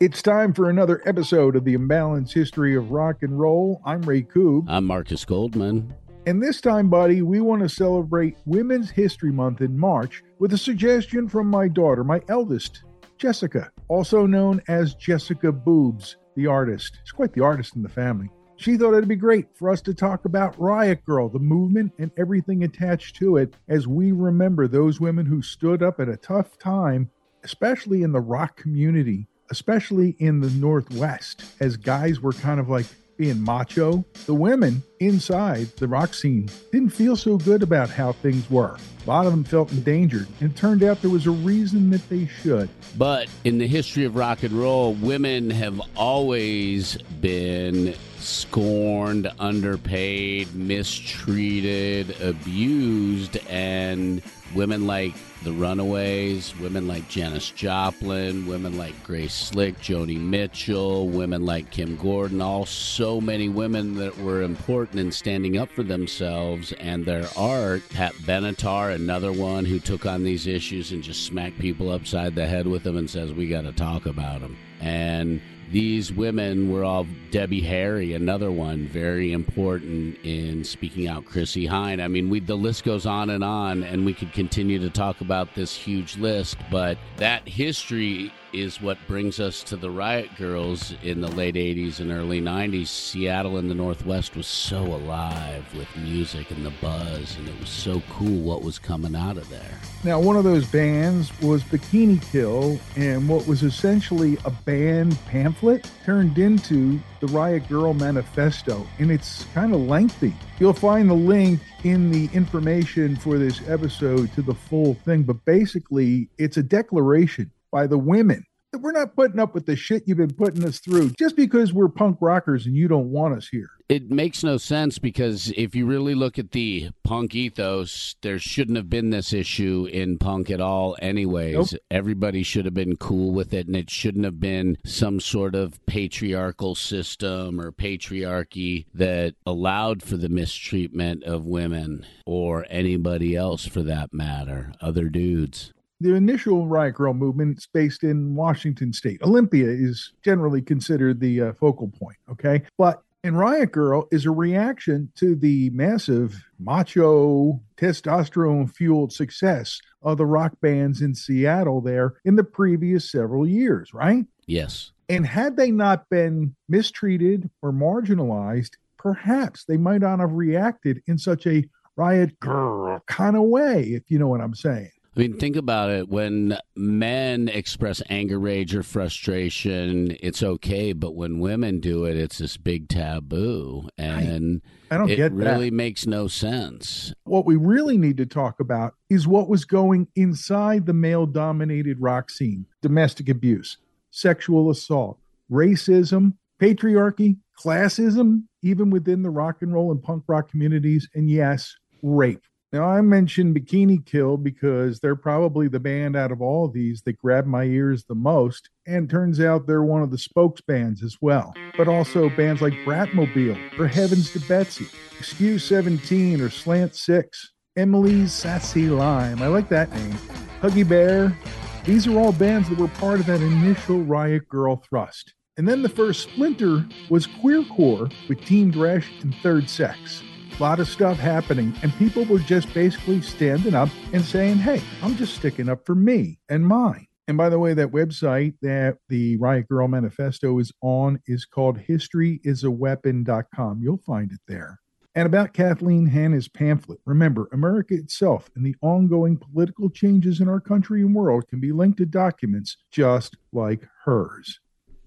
It's time for another episode of the Imbalanced History of Rock and Roll. I'm Ray Koob. I'm Markus Goldman. And this time, buddy, we want to celebrate Women's History Month in March with a suggestion from my daughter, my eldest, Jessica, also known as Jessica Boobs, the artist. She's quite the artist in the family. She thought it'd be great for us to talk about Riot Grrrl, the movement, and everything attached to it as we remember those women who stood up at a tough time, especially in the rock community, especially in the Northwest, as guys were kind of like being macho. The women inside the rock scene didn't feel so good about how things were. A lot of them felt endangered, and it turned out there was a reason that they should. But in the history of rock and roll, women have always been scorned, underpaid, mistreated, abused, and women like the Runaways, women like Janis Joplin, women like Grace Slick, Joni Mitchell, women like Kim Gordon, all so many women that were important in standing up for themselves and their art. Pat Benatar, another one who took on these issues and just smacked people upside the head with them and says, We got to talk about them. And these women were all Debbie Harry, another one very important in speaking out. Chrissie Hynde. I mean, we the list goes on and on, and we could continue to talk about this huge list. But that history is what brings us to the Riot Grrrls in the late 80s and early 90s. Seattle in the Northwest was so alive with music and the buzz, and it was so cool what was coming out of there. Now, one of those bands was Bikini Kill, and what was essentially a band pamphlet turned into the Riot Grrrl Manifesto, and it's kind of lengthy. You'll find the link in the information for this episode to the full thing, but basically, it's a declaration by the women. We're not putting up with the shit you've been putting us through just because we're punk rockers and you don't want us here. It makes no sense because if you really look at the punk ethos, there shouldn't have been this issue in punk at all, anyways. Nope. Everybody should have been cool with it, and it shouldn't have been some sort of patriarchal system or patriarchy that allowed for the mistreatment of women or anybody else for that matter, other dudes. The initial Riot Grrrl movement is based in Washington State. Olympia is generally considered the uh, focal point, okay? But in Riot Grrrl is a reaction to the massive macho, testosterone fueled success of the rock bands in Seattle there in the previous several years, right? Yes. And had they not been mistreated or marginalized, perhaps they might not have reacted in such a Riot Grrrl kind of way, if you know what I'm saying. I mean, think about it. When men express anger, rage, or frustration, it's okay. But when women do it, it's this big taboo. And I don't it get really that. makes no sense. What we really need to talk about is what was going inside the male dominated rock scene domestic abuse, sexual assault, racism, patriarchy, classism, even within the rock and roll and punk rock communities, and yes, rape. Now, I mentioned Bikini Kill because they're probably the band out of all of these that grabbed my ears the most, and turns out they're one of the spokes bands as well. But also bands like Bratmobile, For Heavens to Betsy, Excuse 17 or Slant 6, Emily's Sassy Lime. I like that name. Huggy Bear. These are all bands that were part of that initial Riot Grrrl thrust. And then the first splinter was Queercore with Team Dresch and Third Sex. A lot of stuff happening, and people were just basically standing up and saying, Hey, I'm just sticking up for me and mine. And by the way, that website that the Riot Grrrl Manifesto is on is called historyisaweapon.com. You'll find it there. And about Kathleen Hanna's pamphlet, remember, America itself and the ongoing political changes in our country and world can be linked to documents just like hers.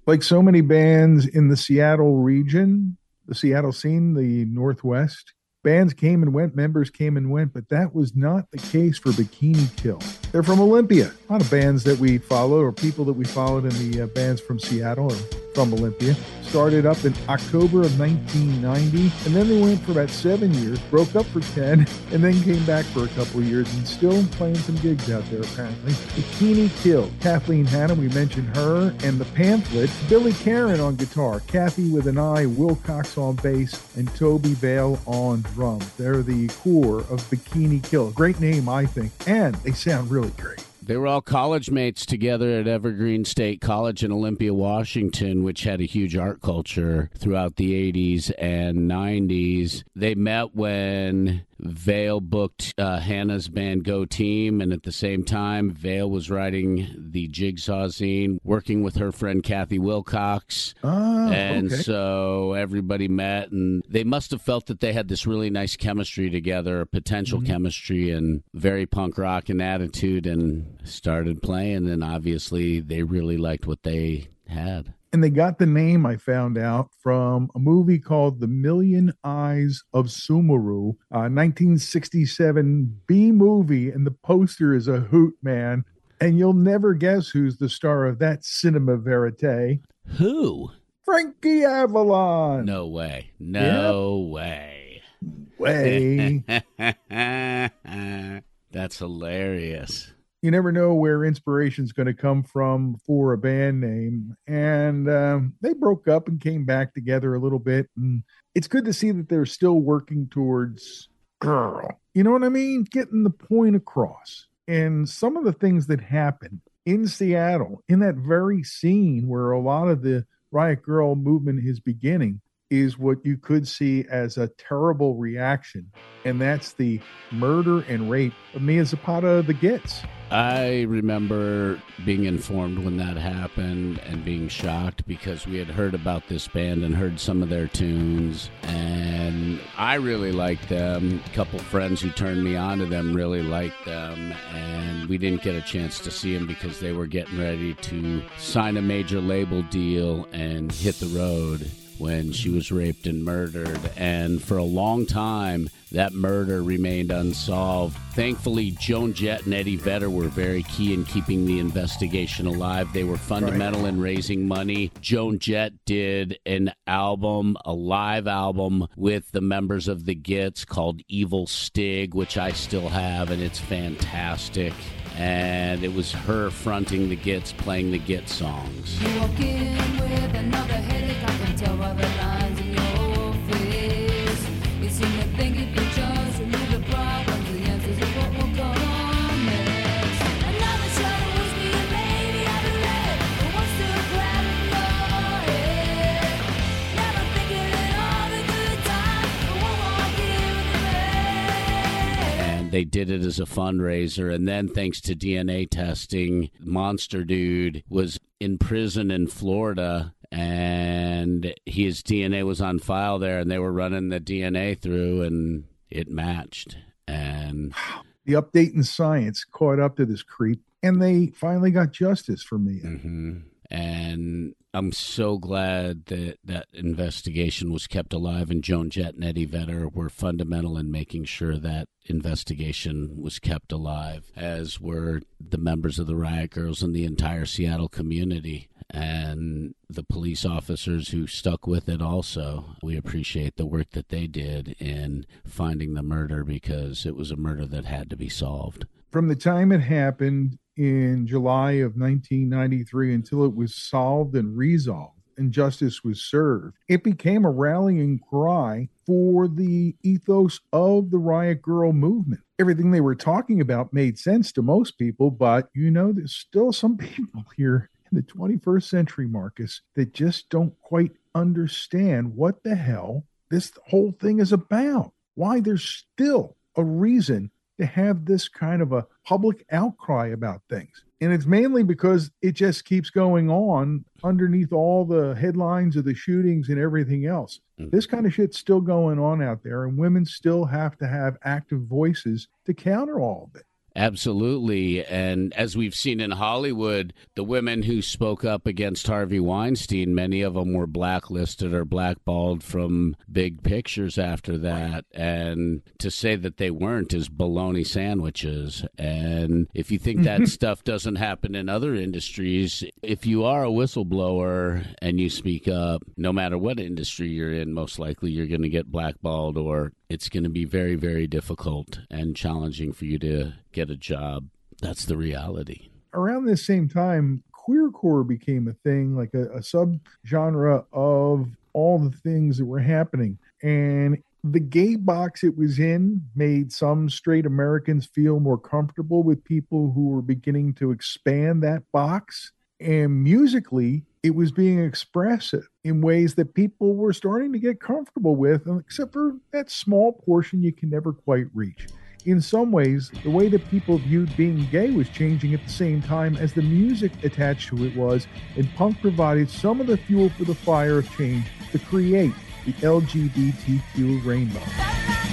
Like so many bands in the Seattle region, the Seattle scene, the Northwest, bands came and went, members came and went, but that was not the case for Bikini Kill. They're from Olympia. A lot of bands that we follow, or people that we followed in the uh, bands from Seattle or from Olympia, started up in October of 1990, and then they went for about seven years, broke up for 10, and then came back for a couple years and still playing some gigs out there apparently. Bikini Kill, Kathleen Hanna, we mentioned her, and the pamphlet, Billy Karren on guitar, Kathi with an eye, Wilcox on bass, and Tobi Vail on drums. They're the core of Bikini Kill. Great name, I think, and they sound really great. They were all college mates together at Evergreen State College in Olympia, Washington, which had a huge art culture throughout the 80s and 90s. They met when Vail booked uh, Hanna's band Go Team, and at the same time, Vail was writing the Jigsaw zine, working with her friend Kathi Wilcox. Ah, and okay. so everybody met, and they must have felt that they had this really nice chemistry together, potential Mm-hmm. chemistry, and very punk rock and attitude, and started playing. And obviously, they really liked what they had. And they got the name I found out from a movie called The Million Eyes of Sumuru, a uh, 1967 B movie, and the poster is a hoot man. And you'll never guess who's the star of that cinema verite. Who? Frankie Avalon. No way. No way. way. That's hilarious. You never know where inspiration's going to come from for a band name. And um, they broke up and came back together a little bit. And it's good to see that they're still working towards girl. You know what I mean? Getting the point across. And some of the things that happened in Seattle, in that very scene where a lot of the Riot Grrrl movement is beginning, is what you could see as a terrible reaction. And that's the murder and rape of Mia Zapata the Gits. I remember being informed when that happened and being shocked because we had heard about this band and heard some of their tunes. And I really liked them. A couple friends who turned me on to them really liked them. And we didn't get a chance to see them because they were getting ready to sign a major label deal and hit the road when she was raped and murdered. And for a long time, that murder remained unsolved. Thankfully, Joan Jett and Eddie Vedder were very key in keeping the investigation alive. They were fundamental in raising money. Joan Jett did an album, a live album with the members of the Gits called Evil Stig, which I still have, and it's fantastic. And it was her fronting the Gits, playing the Git songs. They did it as a fundraiser. And then, thanks to DNA testing, Monster Dude was in prison in Florida, and his DNA was on file there, and they were running the DNA through, and it matched. And The update in science caught up to this creep, and they finally got justice for Mia. hmm And I'm so glad that that investigation was kept alive, and Joan Jett and Eddie Vedder were fundamental in making sure that investigation was kept alive, as were the members of the Riot Grrrls and the entire Seattle community. And the police officers who stuck with it also. We appreciate the work that they did in finding the murder because it was a murder that had to be solved. From the time it happened in July of 1993 until it was solved and resolved and justice was served, it became a rallying cry for the ethos of the Riot Grrrl movement. Everything they were talking about made sense to most people, but you know, there's still some people here in the 21st century, Markus, that just don't quite understand what the hell this whole thing is about. Why there's still a reason to have this kind of a public outcry about things. And it's mainly because it just keeps going on underneath all the headlines of the shootings and everything else. Mhm. This kind of shit's still going on out there, and women still have to have active voices to counter all of it. Absolutely. And as we've seen in Hollywood, the women who spoke up against Harvey Weinstein, many of them were blacklisted or blackballed from big pictures after that. And to say that they weren't is bologna sandwiches. And if you think that mm-hmm. stuff doesn't happen in other industries, if you are a whistleblower and you speak up, no matter what industry you're in, most likely you're going to get blackballed or it's going to be very, very difficult and challenging for you to get a job. That's the reality. Around this same time, queercore became a thing, like a, a subgenre of all the things that were happening. And The gay box it was in made some straight Americans feel more comfortable with people who were beginning to expand that box. And musically, it was being expressive in ways that people were starting to get comfortable with, except for that small portion you can never quite reach. In some ways, the way that people viewed being gay was changing at the same time as the music attached to it was, and punk provided some of the fuel for the fire of change to create the LGBTQ rainbow.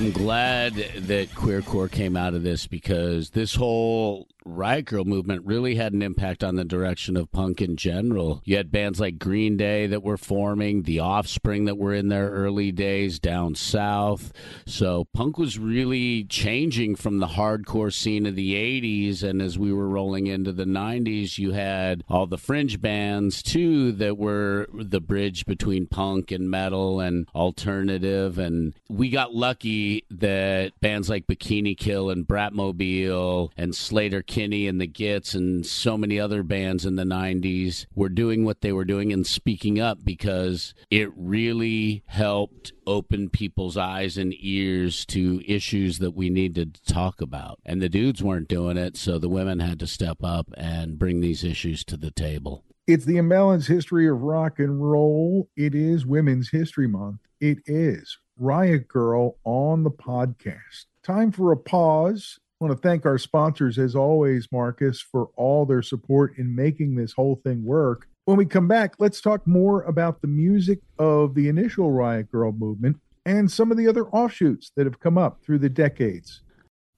I'm glad that queercore came out of this because this whole riot grrrl movement really had an impact on the direction of punk in general. You had bands like Green Day that were forming, The Offspring that were in their early days down south. So punk was really changing from the hardcore scene of the 80s and as we were rolling into the 90s, you had all the fringe bands too that were the bridge between punk and metal and alternative and we got lucky that bands like Bikini Kill and Bratmobile and Sleater Kinney and the Gits and so many other bands in the 90s were doing what they were doing and speaking up because it really helped open people's eyes and ears to issues that we needed to talk about. And the dudes weren't doing it, so the women had to step up and bring these issues to the table. It's the imbalanced history of rock and roll. It is Women's History Month. It is Riot Grrrl on the podcast. Time for a pause. I want to thank our sponsors, as always, Markus, for all their support in making this whole thing work. When we come back, let's talk more about the music of the initial Riot Grrrl movement and some of the other offshoots that have come up through the decades.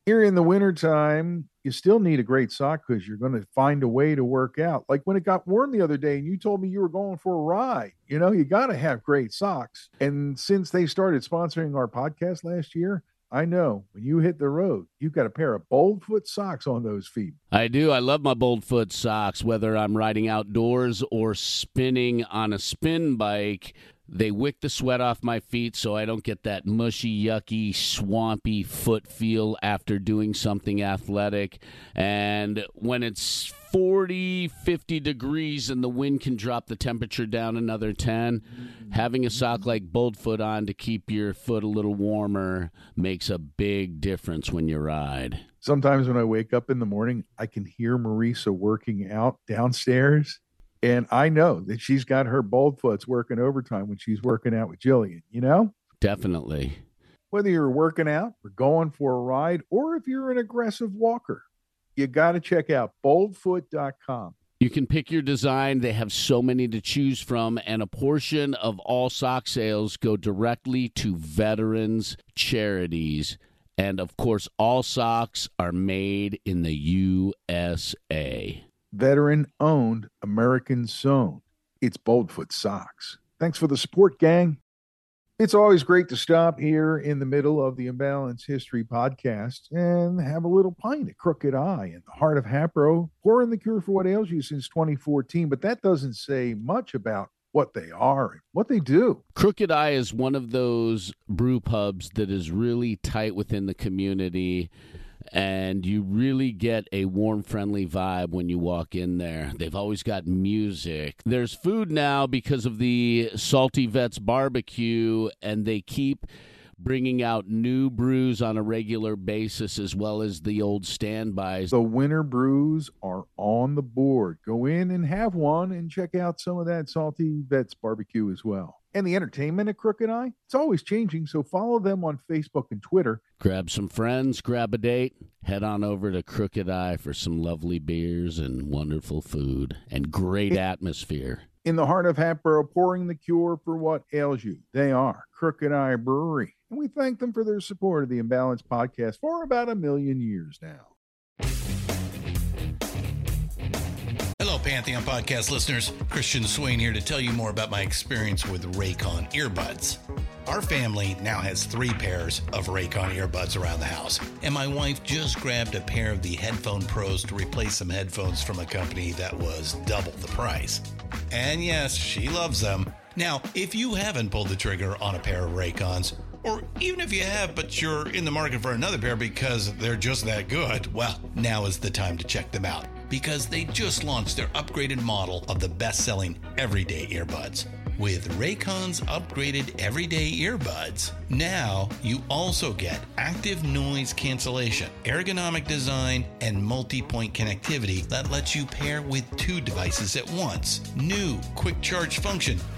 Here in the wintertime, you still need a great sock because you're going to find a way to work out. Like when it got warm the other day and you told me you were going for a ride, you know, you got to have great socks. And since they started sponsoring our podcast last year, I know when you hit the road, you've got a pair of Boldfoot socks on those feet. I do. I love my Boldfoot socks, whether I'm riding outdoors or spinning on a spin bike. They wick the sweat off my feet so I don't get that mushy, yucky, swampy foot feel after doing something athletic. And when it's 40, 50 degrees and the wind can drop the temperature down another 10, having a sock like Boldfoot on to keep your foot a little warmer makes a big difference when you ride. Sometimes when I wake up in the morning, I can hear Marisa working out downstairs. And I know that she's got her Boldfoots working overtime when she's working out with Jillian, you know? Definitely. Whether you're working out or going for a ride, or if you're an aggressive walker, you got to check out boldfoot.com. You can pick your design. They have so many to choose from, and a portion of all sock sales go directly to veterans charities. And of course, all socks are made in the USA. Veteran owned, American sewn. It's Boldfoot Socks. Thanks for the support, gang. It's always great to stop here in the middle of the Imbalance History podcast and have a little pint at Crooked Eye in the heart of Hatboro, pouring the cure for what ails you since 2014. But that doesn't say much about what they are and what they do. Crooked Eye is one of those brew pubs that is really tight within the community. And you really get a warm, friendly vibe when you walk in there. They've always got music. There's food now because of the Salty Vets barbecue, and they keep bringing out new brews on a regular basis as well as the old standbys. The winter brews are on the board. Go in and have one and check out some of that Salty Vets barbecue as well. And the entertainment at Crooked Eye, it's always changing, so follow them on Facebook and Twitter. Grab some friends, grab a date, head on over to Crooked Eye for some lovely beers and wonderful food and great atmosphere. In the heart of Hatboro, pouring the cure for what ails you. They are Crooked Eye Brewery. And we thank them for their support of the Imbalance podcast for about a million years now. Hello, Pantheon podcast listeners. Christian Swain here to tell you more about my experience with Raycon earbuds. Our family now has three pairs of Raycon earbuds around the house, and my wife just grabbed a pair of the Headphone Pros to replace some headphones from a company that was double the price. And yes, she loves them. Now, if you haven't pulled the trigger on a pair of Raycons, or even if you have, but you're in the market for another pair because they're just that good, well, now is the time to check them out because they just launched their upgraded model of the best selling everyday earbuds. With Raycon's upgraded everyday earbuds, now you also get active noise cancellation, ergonomic design, and multi point connectivity that lets you pair with two devices at once. New quick charge function,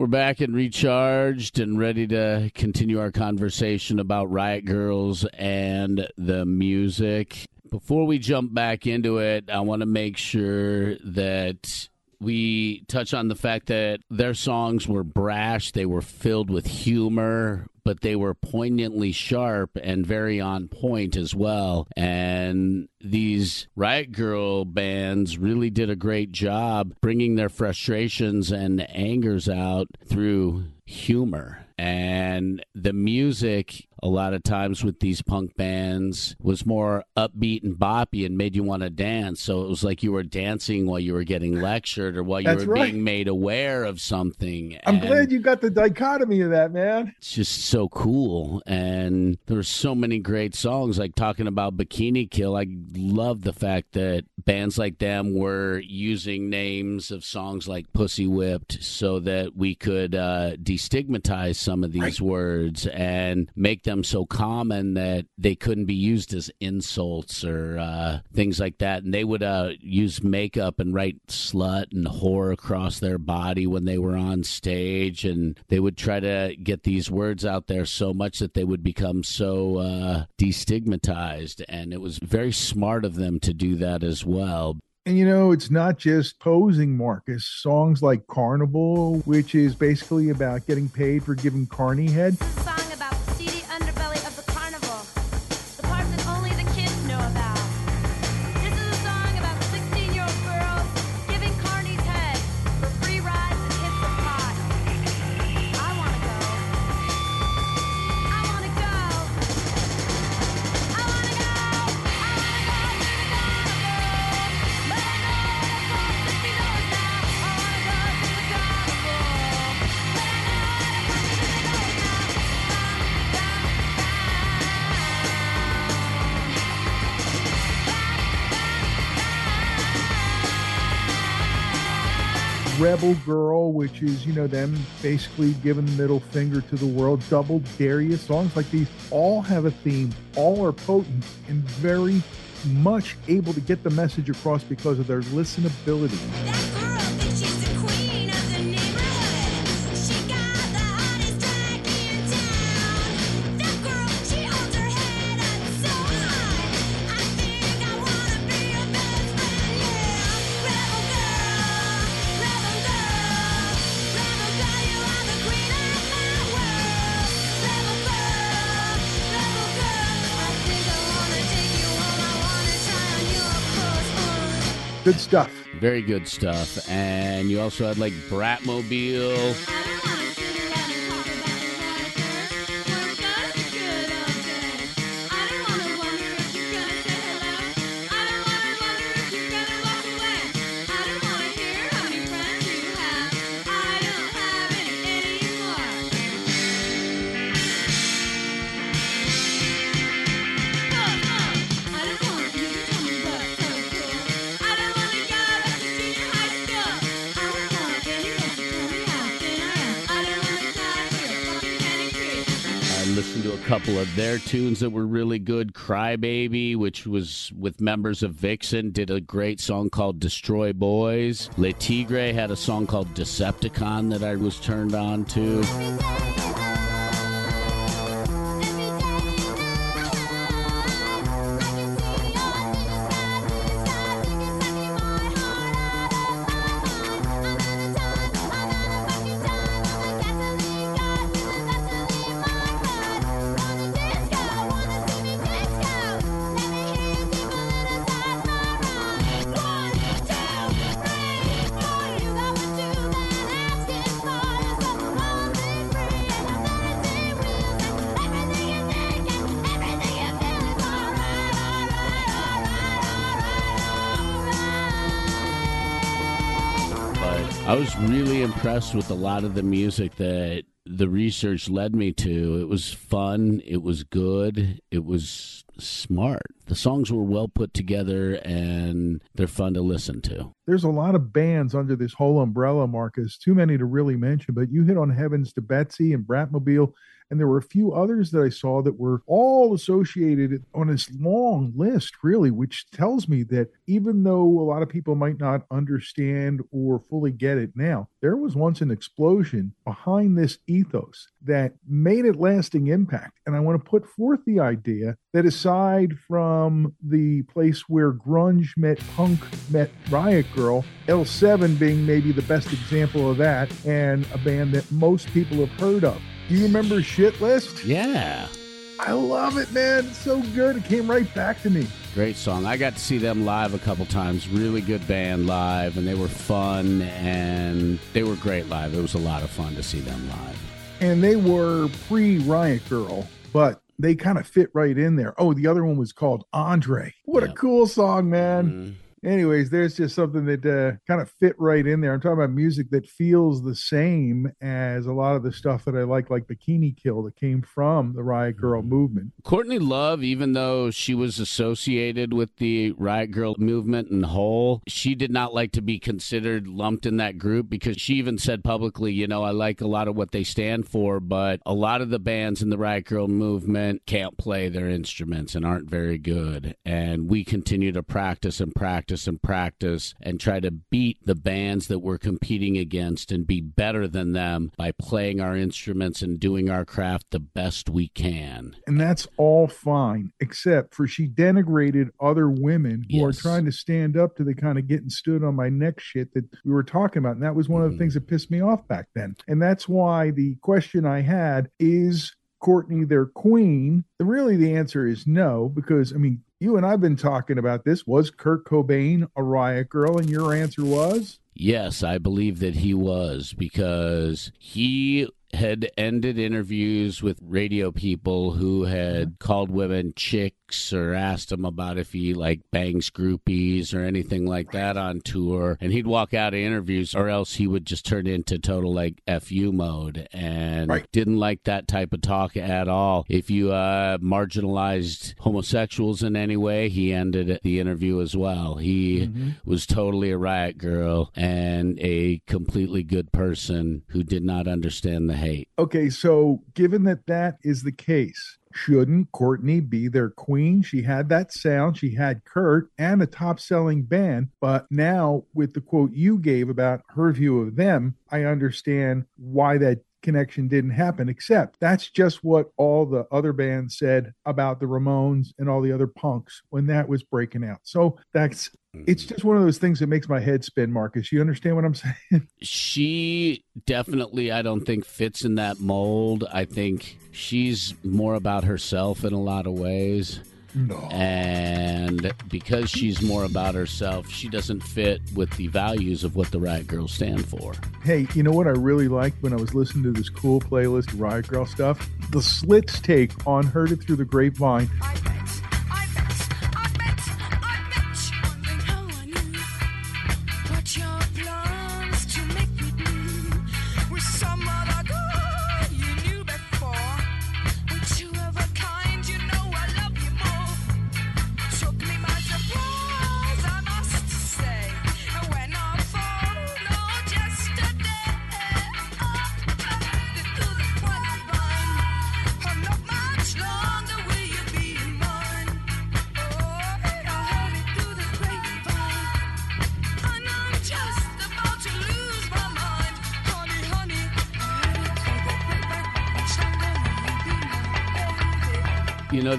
We're back and recharged and ready to continue our conversation about Riot Grrrls and the music. Before we jump back into it, I want to make sure that we touch on the fact that their songs were brash, they were filled with humor, but they were poignantly sharp and very on point as well. And these Riot Grrrl bands really did a great job bringing their frustrations and angers out through humor. And the music, a lot of times with these punk bands, was more upbeat and boppy and made you want to dance. So it was like you were dancing while you were getting lectured or while you That's were right. being made aware of something. I'm And- glad you got the dichotomy of that, man. it's just so cool and there's so many great songs like talking about bikini kill i love the fact that bands like them were using names of songs like pussy whipped so that we could uh, destigmatize some of these words and make them so common that they couldn't be used as insults or uh, things like that and they would uh, use makeup and write slut and whore across their body when they were on stage and they would try to get these words out there so much that they would become so uh, destigmatized and it was very smart of them to do that as well And you know, it's not just posing, Markus. Songs like Carnival, which is basically about getting paid for giving carny head. This Rebel Girl, which is, you know, them basically giving the middle finger to the world. Double You. Songs like these all have a theme, all are potent and very much able to get the message across because of their listenability. Good stuff. very good stuff and you also had like bratmobile couple of their tunes that were really good. Crybaby, which was with members of Vixen, did a great song called Destroy Boys. Le Tigre had a song called Deceptacon that I was turned on to. But I was really impressed with a lot of the music that the research led me to. It was fun, it was good, it was smart. The songs were well put together and they're fun to listen to. There's a lot of bands under this whole umbrella, Markus. Too many to really mention, but you hit on Heavens to Betsy and Bratmobile, and there were a few others that I saw that were all associated on this long list, really, which tells me that even though a lot of people might not understand or fully get it now, there was once an explosion behind this ethos that made it lasting impact. And I want to put forth the idea that aside from the place where grunge met punk met Riot Grrrl, L7 being maybe the best example of that, and a band that most people have heard of. Do you remember Shit List? Yeah. I love it, man. It's so good. It came right back to me. Great song. I got to see them live a couple times. Really good band live, and they were fun and they were great live. It was a lot of fun to see them live. And they were pre Riot Grrrl, but they kind of fit right in there. Oh, the other one was called Andre. What a cool song, man. Mhm. Anyways, there's just something that uh, kind of fit right in there. I'm talking about music that feels the same as a lot of the stuff that I like, like Bikini Kill, that came from the Riot Grrrl movement. Courtney Love, even though she was associated with the Riot Grrrl movement and Hole, she did not like to be considered lumped in that group because she even said publicly, you know, I like a lot of what they stand for, but a lot of the bands in the Riot Grrrl movement can't play their instruments and aren't very good. And we continue to practice and practice and practice and try to beat the bands that we're competing against and be better than them by playing our instruments and doing our craft the best we can. And that's all fine, except for she denigrated other women who are trying to stand up to the kind of getting stood on my neck shit that we were talking about. And that was one of the Mhm. things that pissed me off back then. And that's why the question I had is Courtney their queen? Really, the answer is no, because I mean, you and I've been talking about this. Was Kurt Cobain a riot grrrl? And your answer was Yes, I believe that he was because he had ended interviews with radio people who had called women chicks or asked him about if he like bangs groupies or anything like that on tour. And he'd walk out of interviews or else he would just turn into total like fu mode and Right. didn't like that type of talk at all. If you uh marginalized homosexuals in any way he ended the interview as well. He was totally a riot grrrl and a completely good person who did not understand the hate. Okay, so given that that is the case, shouldn't Courtney be their queen? She had that sound, she had Kurt and a top selling band. But now, with the quote you gave about her view of them, I understand why that connection didn't happen, except that's just what all the other bands said about the Ramones and all the other punks when that was breaking out. So that's it's mm-hmm. just one of those things that makes my head spin, Markus. You understand what I'm saying? She definitely, I don't think, fits in that mold. I think she's more about herself in a lot of ways. No. And because she's more about herself, she doesn't fit with the values of what the Riot Grrrls stand for. Hey, you know what I really liked when I was listening to this cool playlist Riot Grrrl stuff? The Slits take on Heard It Through the Grapevine. I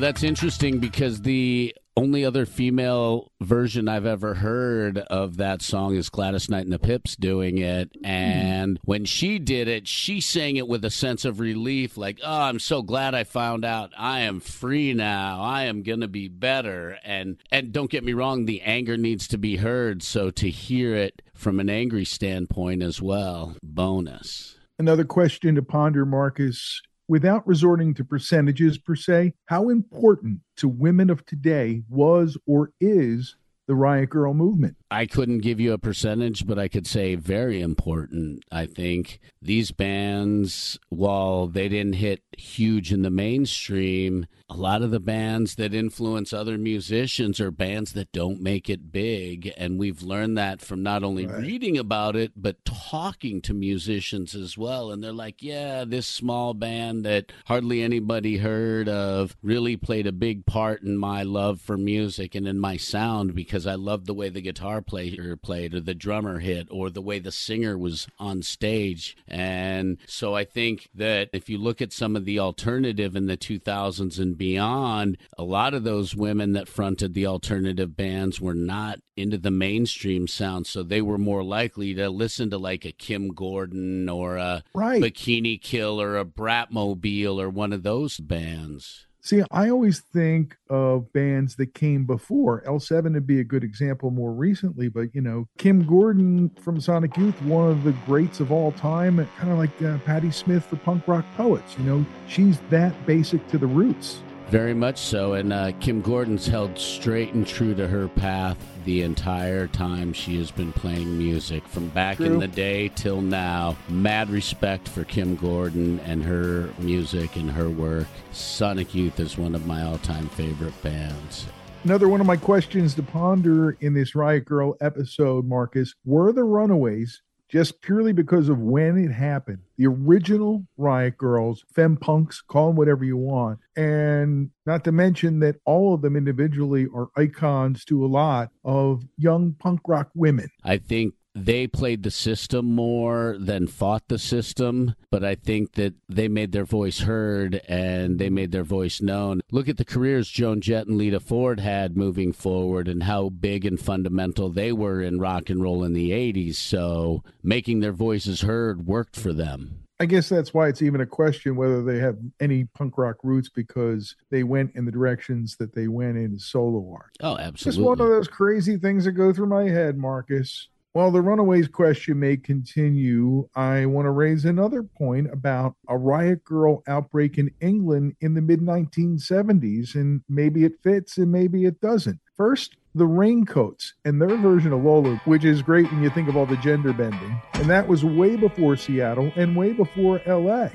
that's interesting because the only other female version I've ever heard of that song is Gladys Knight and the Pips doing it. And when she did it, she sang it with a sense of relief like, oh, I'm so glad I found out I am free now. I am going to be better. And, and don't get me wrong, the anger needs to be heard. So to hear it from an angry standpoint as well, bonus. Another question to ponder, Markus. Without resorting to percentages per se, how important to women of today was or is the Riot Grrrl movement? I couldn't give you a percentage, but I could say very important. I think these bands, while they didn't hit huge in the mainstream, a lot of the bands that influence other musicians are bands that don't make it big. And we've learned that from not only Right. reading about it, but talking to musicians as well. And they're like, yeah, this small band that hardly anybody heard of really played a big part in my love for music and in my sound because I loved the way the guitar player played or the drummer hit or the way the singer was on stage. And so I think that if you look at some of the alternative in the 2000s and beyond, a lot of those women that fronted the alternative bands were not into the mainstream sound. So they were more likely to listen to like a Kim Gordon or a Right. Bikini Kill or a Bratmobile or one of those bands. See, I always think of bands that came before. L7 would be a good example more recently, but you know, Kim Gordon from Sonic Youth, one of the greats of all time, kind of like uh, Patti Smith, the punk rock poets. You know, she's that basic to the roots. Very much so. And uh, Kim Gordon's held straight and true to her path the entire time she has been playing music, from back in the day till now. Mad respect for Kim Gordon and her music and her work. Sonic Youth is one of my all time favorite bands. Another one of my questions to ponder in this Riot Grrrl episode, Markus, were the Runaways just purely because of when it happened? The original Riot Grrrls, fem punks, call them whatever you want. And not to mention that all of them individually are icons to a lot of young punk rock women. I think they played the system more than fought the system, but I think that they made their voice heard and they made their voice known. Look at the careers Joan Jett and Lita Ford had moving forward and how big and fundamental they were in rock and roll in the 80s. So making their voices heard worked for them. I guess that's why it's even a question whether they have any punk rock roots because they went in the directions that they went in solo art. Oh, absolutely. Just one of those crazy things that go through my head, Markus. While the Runaways question may continue, I want to raise another point about a riot grrrl outbreak in England in the mid 1970s, and maybe it fits and maybe it doesn't. First, the Raincoats and their version of Lola, which is great when you think of all the gender bending. And that was way before Seattle and way before LA.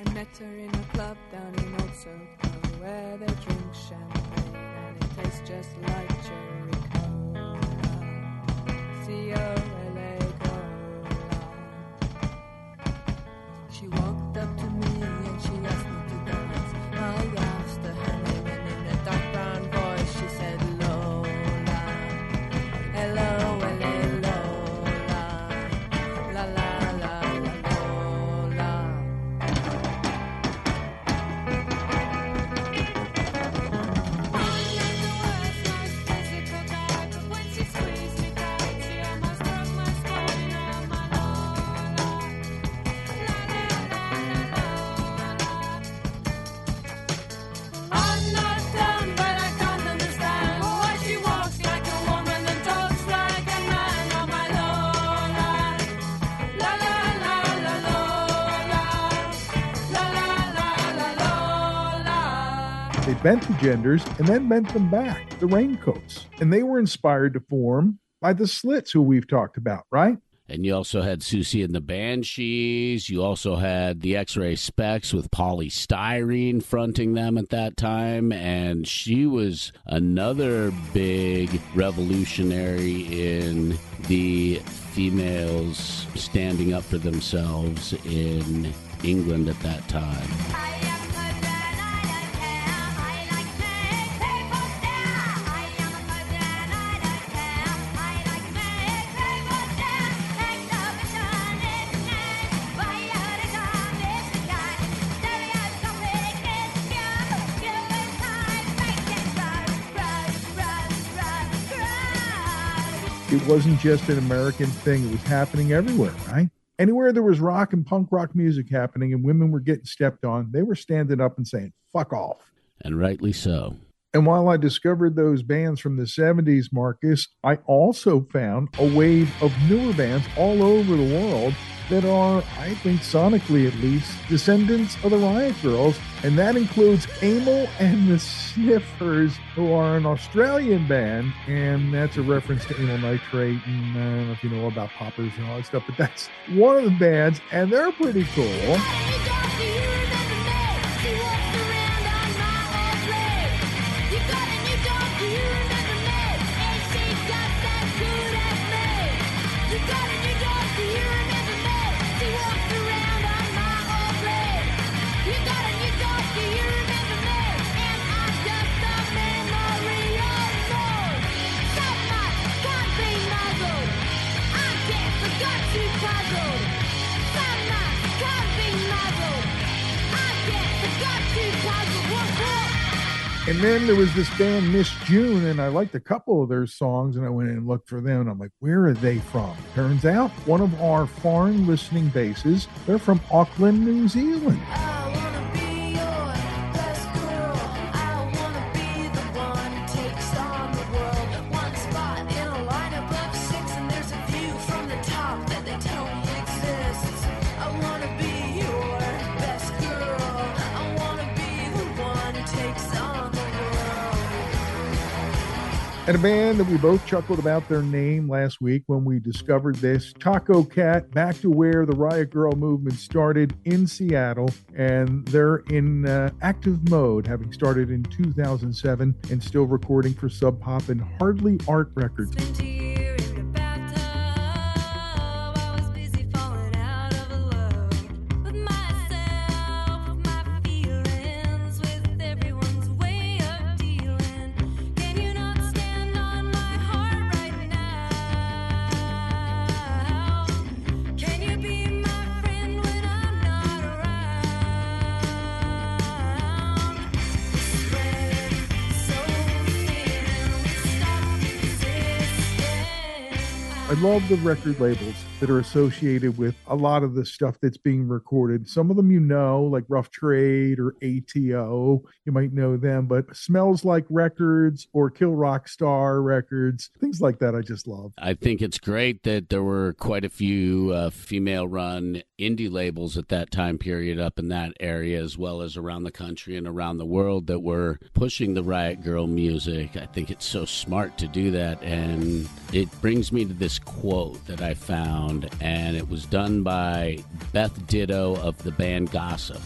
La They bent the genders and then bent them back, the Raincoats. And they were inspired to form by the Slits, who we've talked about, right? And you also had Siouxsie and the Banshees. You also had the X Ray Spex with Poly Styrene fronting them at that time. And she was another big revolutionary in the females standing up for themselves in England at that time. Uh, it wasn't just an American thing, it was happening everywhere, right? Anywhere there was rock and punk rock music happening and women were getting stepped on, they were standing up and saying, fuck off. And rightly so. And while I discovered those bands from the 70s, Markus, I also found a wave of newer bands all over the world that are, I think, sonically at least, descendants of the Riot Grrrls. And that includes Amyl and the Sniffers, who are an Australian band. And that's a reference to Amyl Nitrate. And uh, I don't know if you know about poppers and all that stuff, but that's one of the bands, and they're pretty cool. And then there was this band Miss June, and I liked a couple of their songs, and I went in and looked for them. And I'm like, where are they from? Turns out, one of our foreign listening bases. They're from Auckland, New Zealand. Oh, And a band that we both chuckled about their name last week when we discovered this Tacocat, back to where the Riot Grrrl movement started in Seattle. And they're in uh, active mode, having started in 2007 and still recording for Sub Pop and Hardly Art Records. Love the record labels that are associated with a lot of the stuff that's being recorded. Some of them you know, like Rough Trade or ATO, you might know them, but Smells Like Records or Kill Rock Star Records, things like that, I just love. I think it's great that there were quite a few uh, female run indie labels at that time period up in that area, as well as around the country and around the world that were pushing the Riot Grrrl music. I think it's so smart to do that. And it brings me to this quote that I found, and it was done by Beth Ditto of the band Gossip.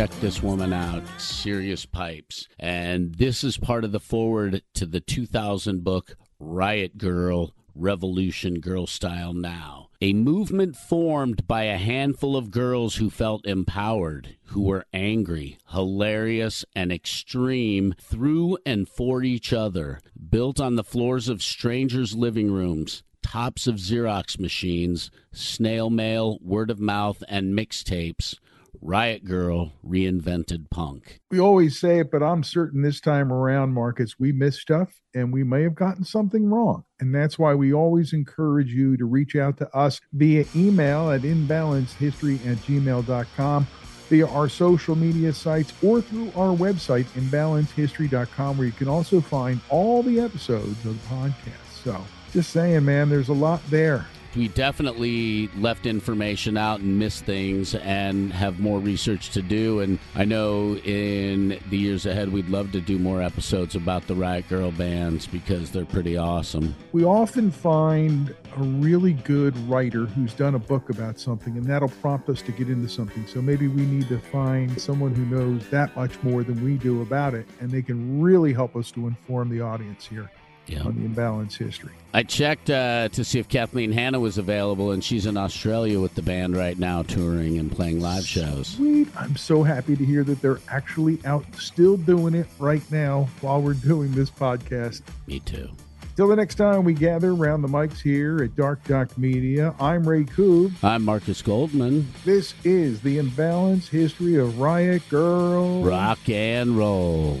Check this woman out. Serious pipes. And this is part of the forward to the 2000 book riot grrrl revolution girl style now. A movement formed by a handful of girls who felt empowered who were angry hilarious and extreme through and for each other built on the floors of strangers living rooms tops of xerox machines snail mail word of mouth and mixtapes Riot Grrrl reinvented punk. We always say it, but I'm certain this time around, Markus, we missed stuff and we may have gotten something wrong. And that's why we always encourage you to reach out to us via email at imbalancedhistory at gmail.com, via our social media sites, or through our website, imbalancedhistory.com, where you can also find all the episodes of the podcast. So just saying, man, there's a lot there. We definitely left information out and missed things and have more research to do. And I know in the years ahead, we'd love to do more episodes about the Riot Grrrl bands because they're pretty awesome. We often find a really good writer who's done a book about something, and that'll prompt us to get into something. So maybe we need to find someone who knows that much more than we do about it, and they can really help us to inform the audience here Yeah. on the imbalance history. I checked uh, to see if Kathleen Hanna was available, and she's in Australia with the band right now, touring and playing live shows. Sweet. I'm so happy to hear that they're actually out still doing it right now while we're doing this podcast. Me too. Till the next time we gather around the mics here at Dark Doc Media, I'm Ray Koob. I'm Markus Goldman. This is the imbalance history of Riot Grrrl. Rock and roll.